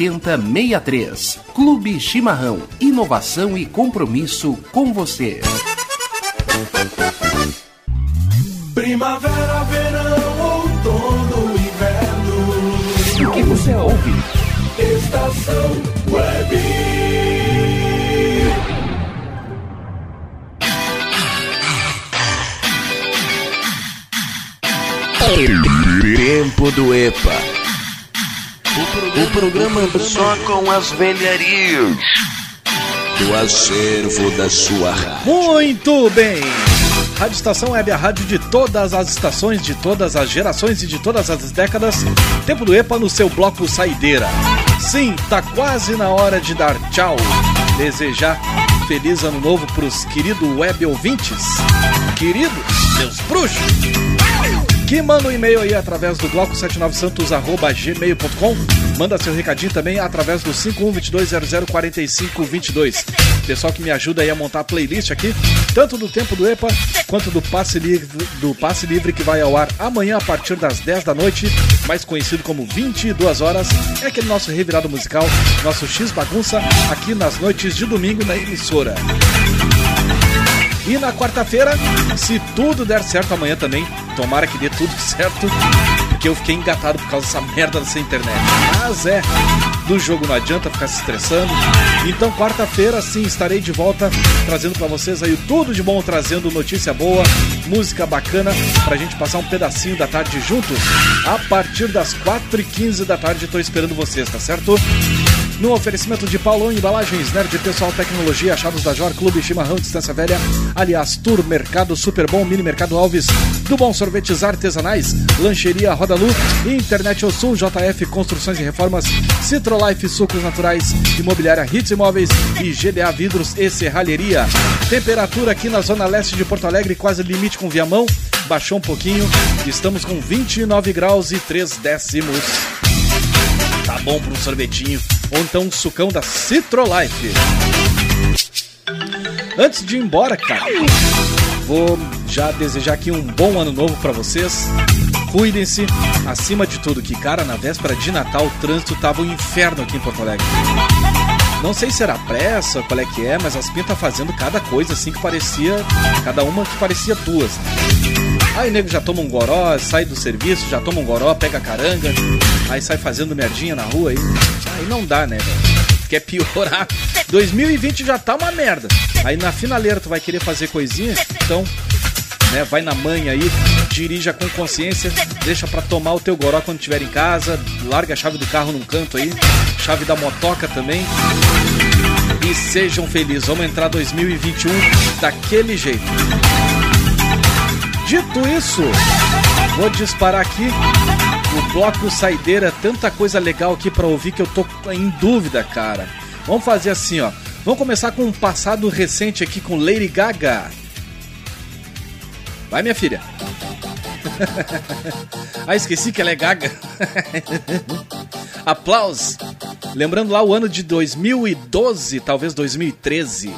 7063. Clube Chimarrão. Inovação e compromisso com você. Primavera, verão, outono, inverno. O que você ouve? Estação Web. Tempo do EPA. O programa só com as velharias do acervo da sua rádio. Muito bem! Rádio Estação Web, a rádio de todas as estações, de todas as gerações e de todas as décadas. Tempo do EPA no seu bloco Saideira. Sim, tá quase na hora de dar tchau. Desejar feliz ano novo pros queridos web ouvintes. Queridos, meus bruxos. Que manda um e-mail aí através do bloco79santos.gmail.com Manda seu recadinho também através do 5122004522 Pessoal que me ajuda aí a montar a playlist aqui Tanto do Tempo do EPA Quanto do Passe Livre, do Passe Livre que vai ao ar amanhã a partir das 10 da noite Mais conhecido como 22 horas. É aquele nosso revirado musical Nosso X Bagunça Aqui nas noites de domingo na emissora e na quarta-feira, se tudo der certo amanhã também, tomara que dê tudo certo, porque eu fiquei engatado por causa dessa merda dessa internet. Mas é, do jogo não adianta ficar se estressando. Então, quarta-feira, sim, estarei de volta trazendo pra vocês aí tudo de bom, trazendo notícia boa, música bacana, pra gente passar um pedacinho da tarde juntos. A partir das 4h15 da tarde, tô esperando vocês, tá certo? No oferecimento de Paulão Embalagens, Nerd Pessoal Tecnologia, Achados da Jor, Clube Chimarrão, Distância Velha, aliás, Tour, Mercado Super Bom, Mini Mercado Alves, do Bom Sorvetes Artesanais, Lancheria Roda Lu, Internet ao Sul, JF Construções e Reformas, Citrolife Sucos Naturais, Imobiliária Hits Imóveis e GDA Vidros e Serralheria. Temperatura aqui na Zona Leste de Porto Alegre, quase limite com Viamão, baixou um pouquinho, estamos com 29 graus e 3 décimos. Tá bom para um sorvetinho ou então um sucão da Citrolife. Antes de ir embora, cara, vou já desejar aqui um bom ano novo para vocês. Cuidem-se, acima de tudo, que cara, na véspera de Natal o trânsito tava um inferno aqui em Porto Alegre. Não sei se era pressa, qual é que é, mas as pintas fazendo cada coisa assim que parecia, cada uma que parecia duas. Aí o nego já toma um goró, sai do serviço, já toma um goró, pega caranga, aí sai fazendo merdinha na rua aí. Aí não dá, né, velho? Quer piorar. 2020 já tá uma merda. Aí na finaleira tu vai querer fazer coisinha, então, né, vai na manha aí, dirija com consciência, deixa pra tomar o teu goró quando estiver em casa, larga a chave do carro num canto aí, chave da motoca também. E sejam felizes. Vamos entrar 2021 daquele jeito. Dito isso, vou disparar aqui o bloco saideira, tanta coisa legal aqui pra ouvir que eu tô em dúvida, cara. Vamos fazer assim, ó. Vamos começar com um passado recente aqui com Lady Gaga. Vai, minha filha. ah, esqueci que ela é Gaga. Aplausos. Lembrando lá o ano de 2012, talvez 2013.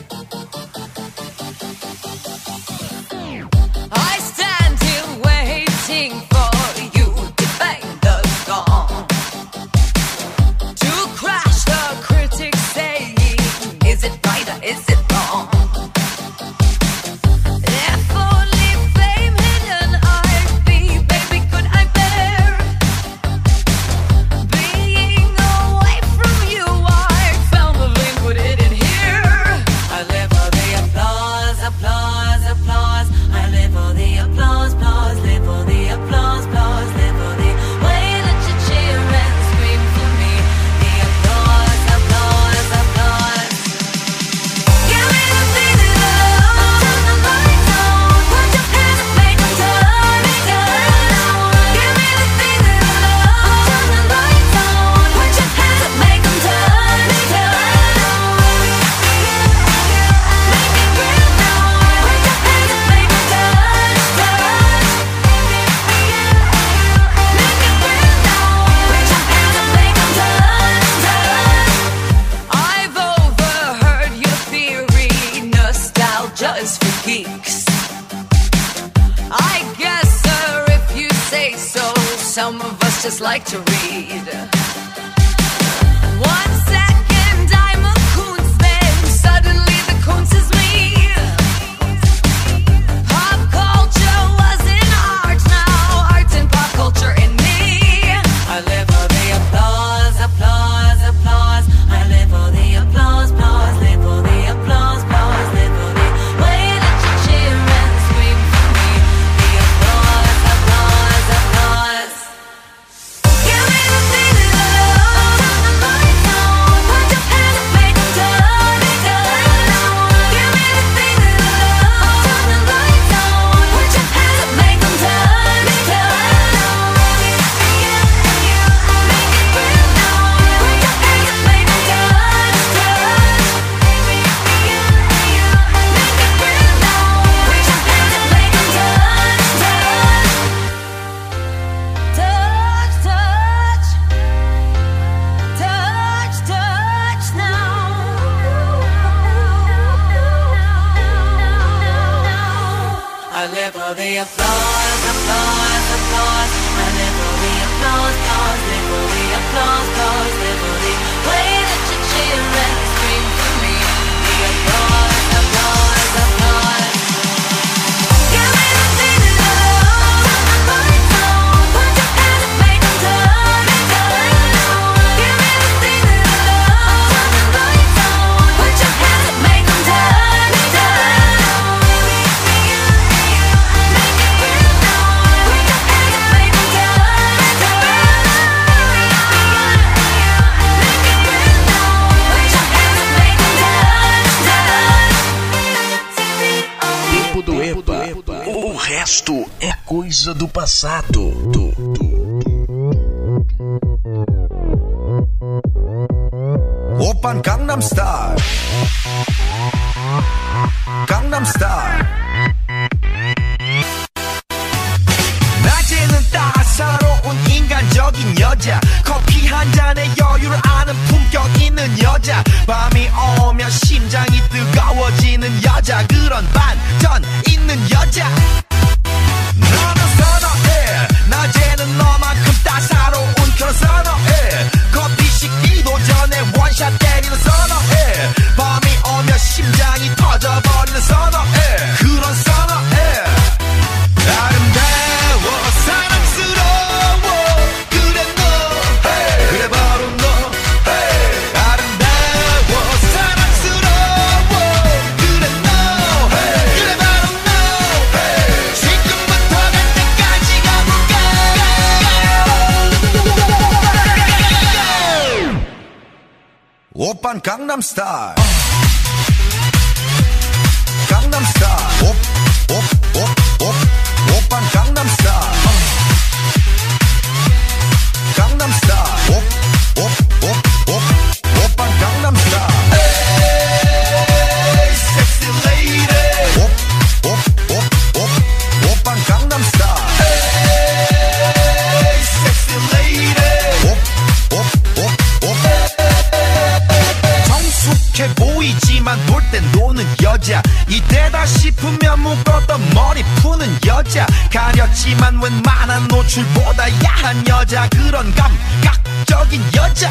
야한 여자 그런 감각적인 여자.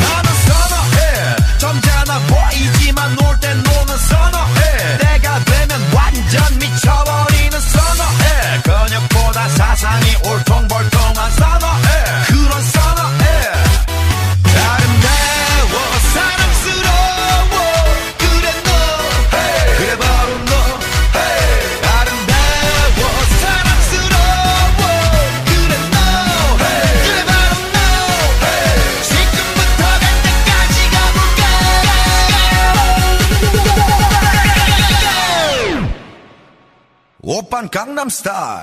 나는 선어해. 점잖아 보이지만 놀 땐 노는 선어. Gangnam Style.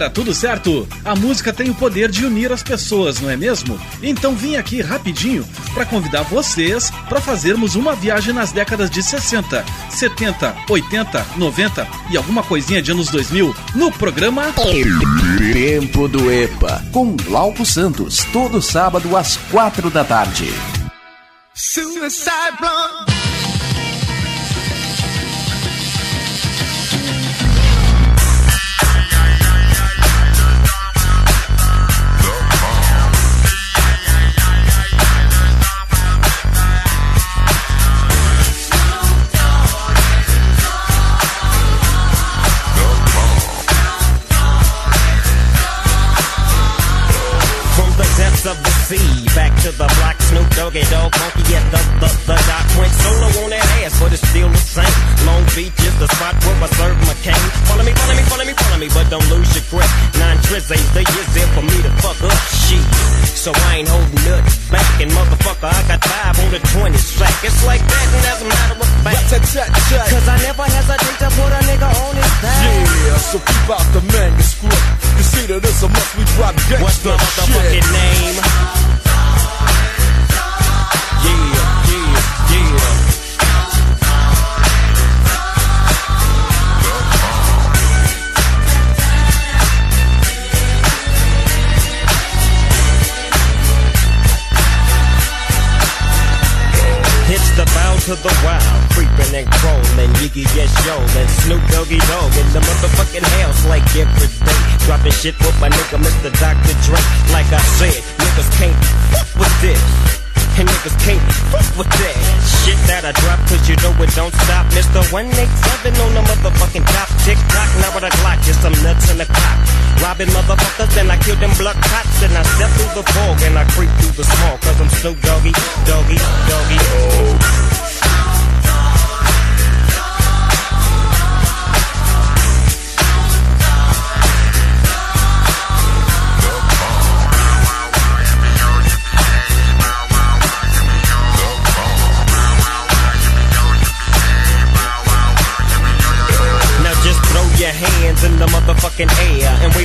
galera, tudo certo? A música tem o poder de unir as pessoas, não é mesmo? Então vim aqui rapidinho para convidar vocês para fazermos uma viagem nas décadas de 60, 70, 80, 90 e alguma coisinha de anos 2000 no programa Tempo do EPA com Glauco Santos, todo sábado às quatro da tarde.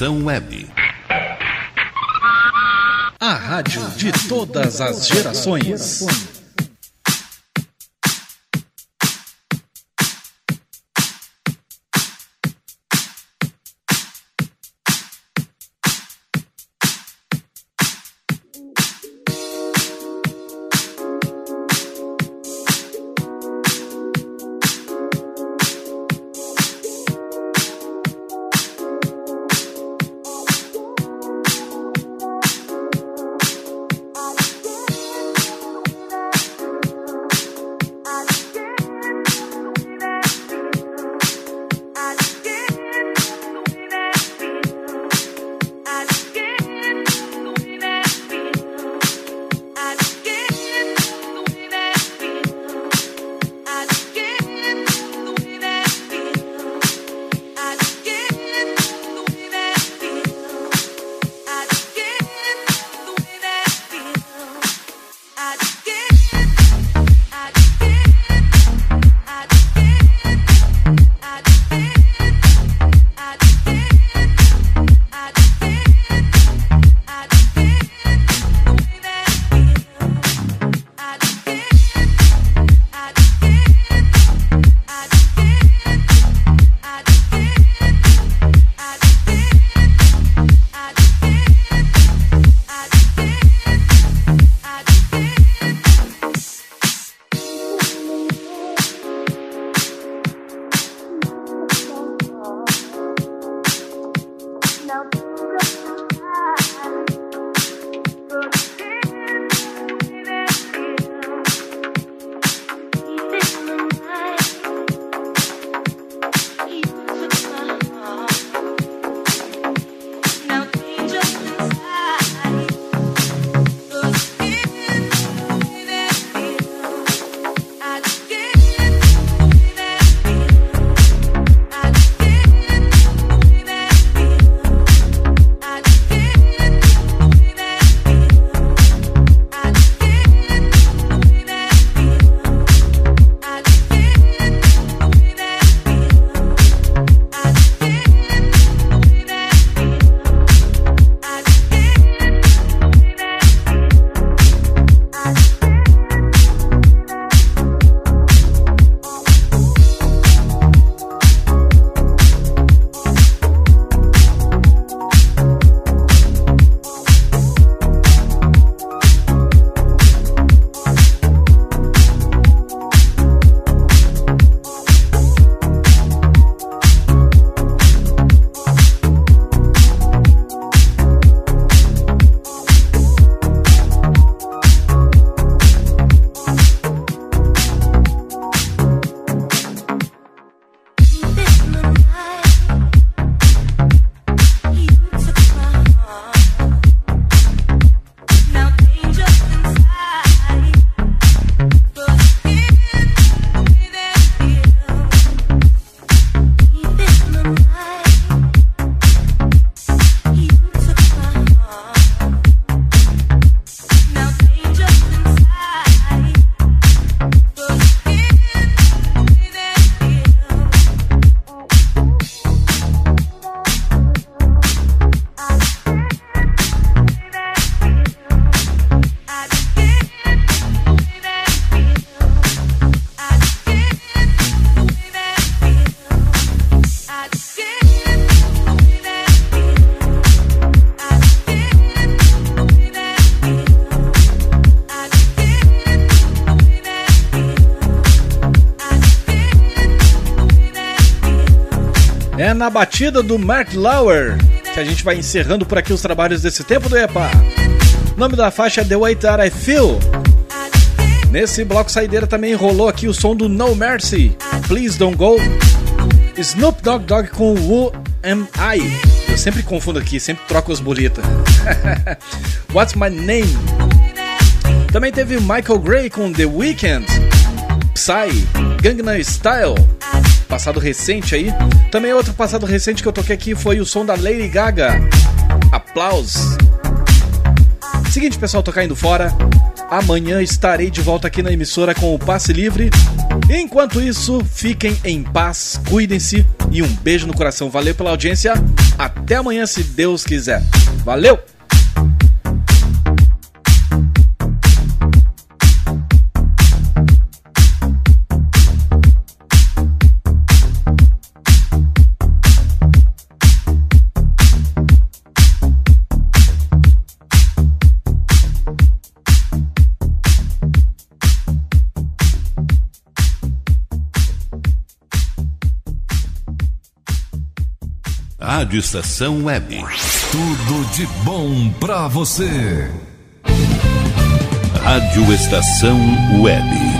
Estação Web. A rádio de todas as gerações. Na batida do Mark Lauer que a gente vai encerrando por aqui os trabalhos desse tempo do EPA. O nome da faixa é The Way That I Feel. Nesse bloco saideira também rolou aqui o som do No Mercy, Please Don't Go. Snoop Dogg Dogg com Who Am I? Eu sempre confundo aqui, sempre troco as bolitas. What's My Name? Também teve Michael Gray com The Weeknd, Psy, Gangnam Style, passado recente aí. Também outro passado recente que eu toquei aqui foi o som da Lady Gaga, Aplausos. Seguinte, pessoal, tô caindo fora. Amanhã estarei de volta aqui na emissora com o Passe Livre. Enquanto isso, fiquem em paz, cuidem-se e um beijo no coração. Valeu pela audiência. Até amanhã, se Deus quiser. Valeu! Rádio Estação Web. Tudo de bom pra você. Rádio Estação Web.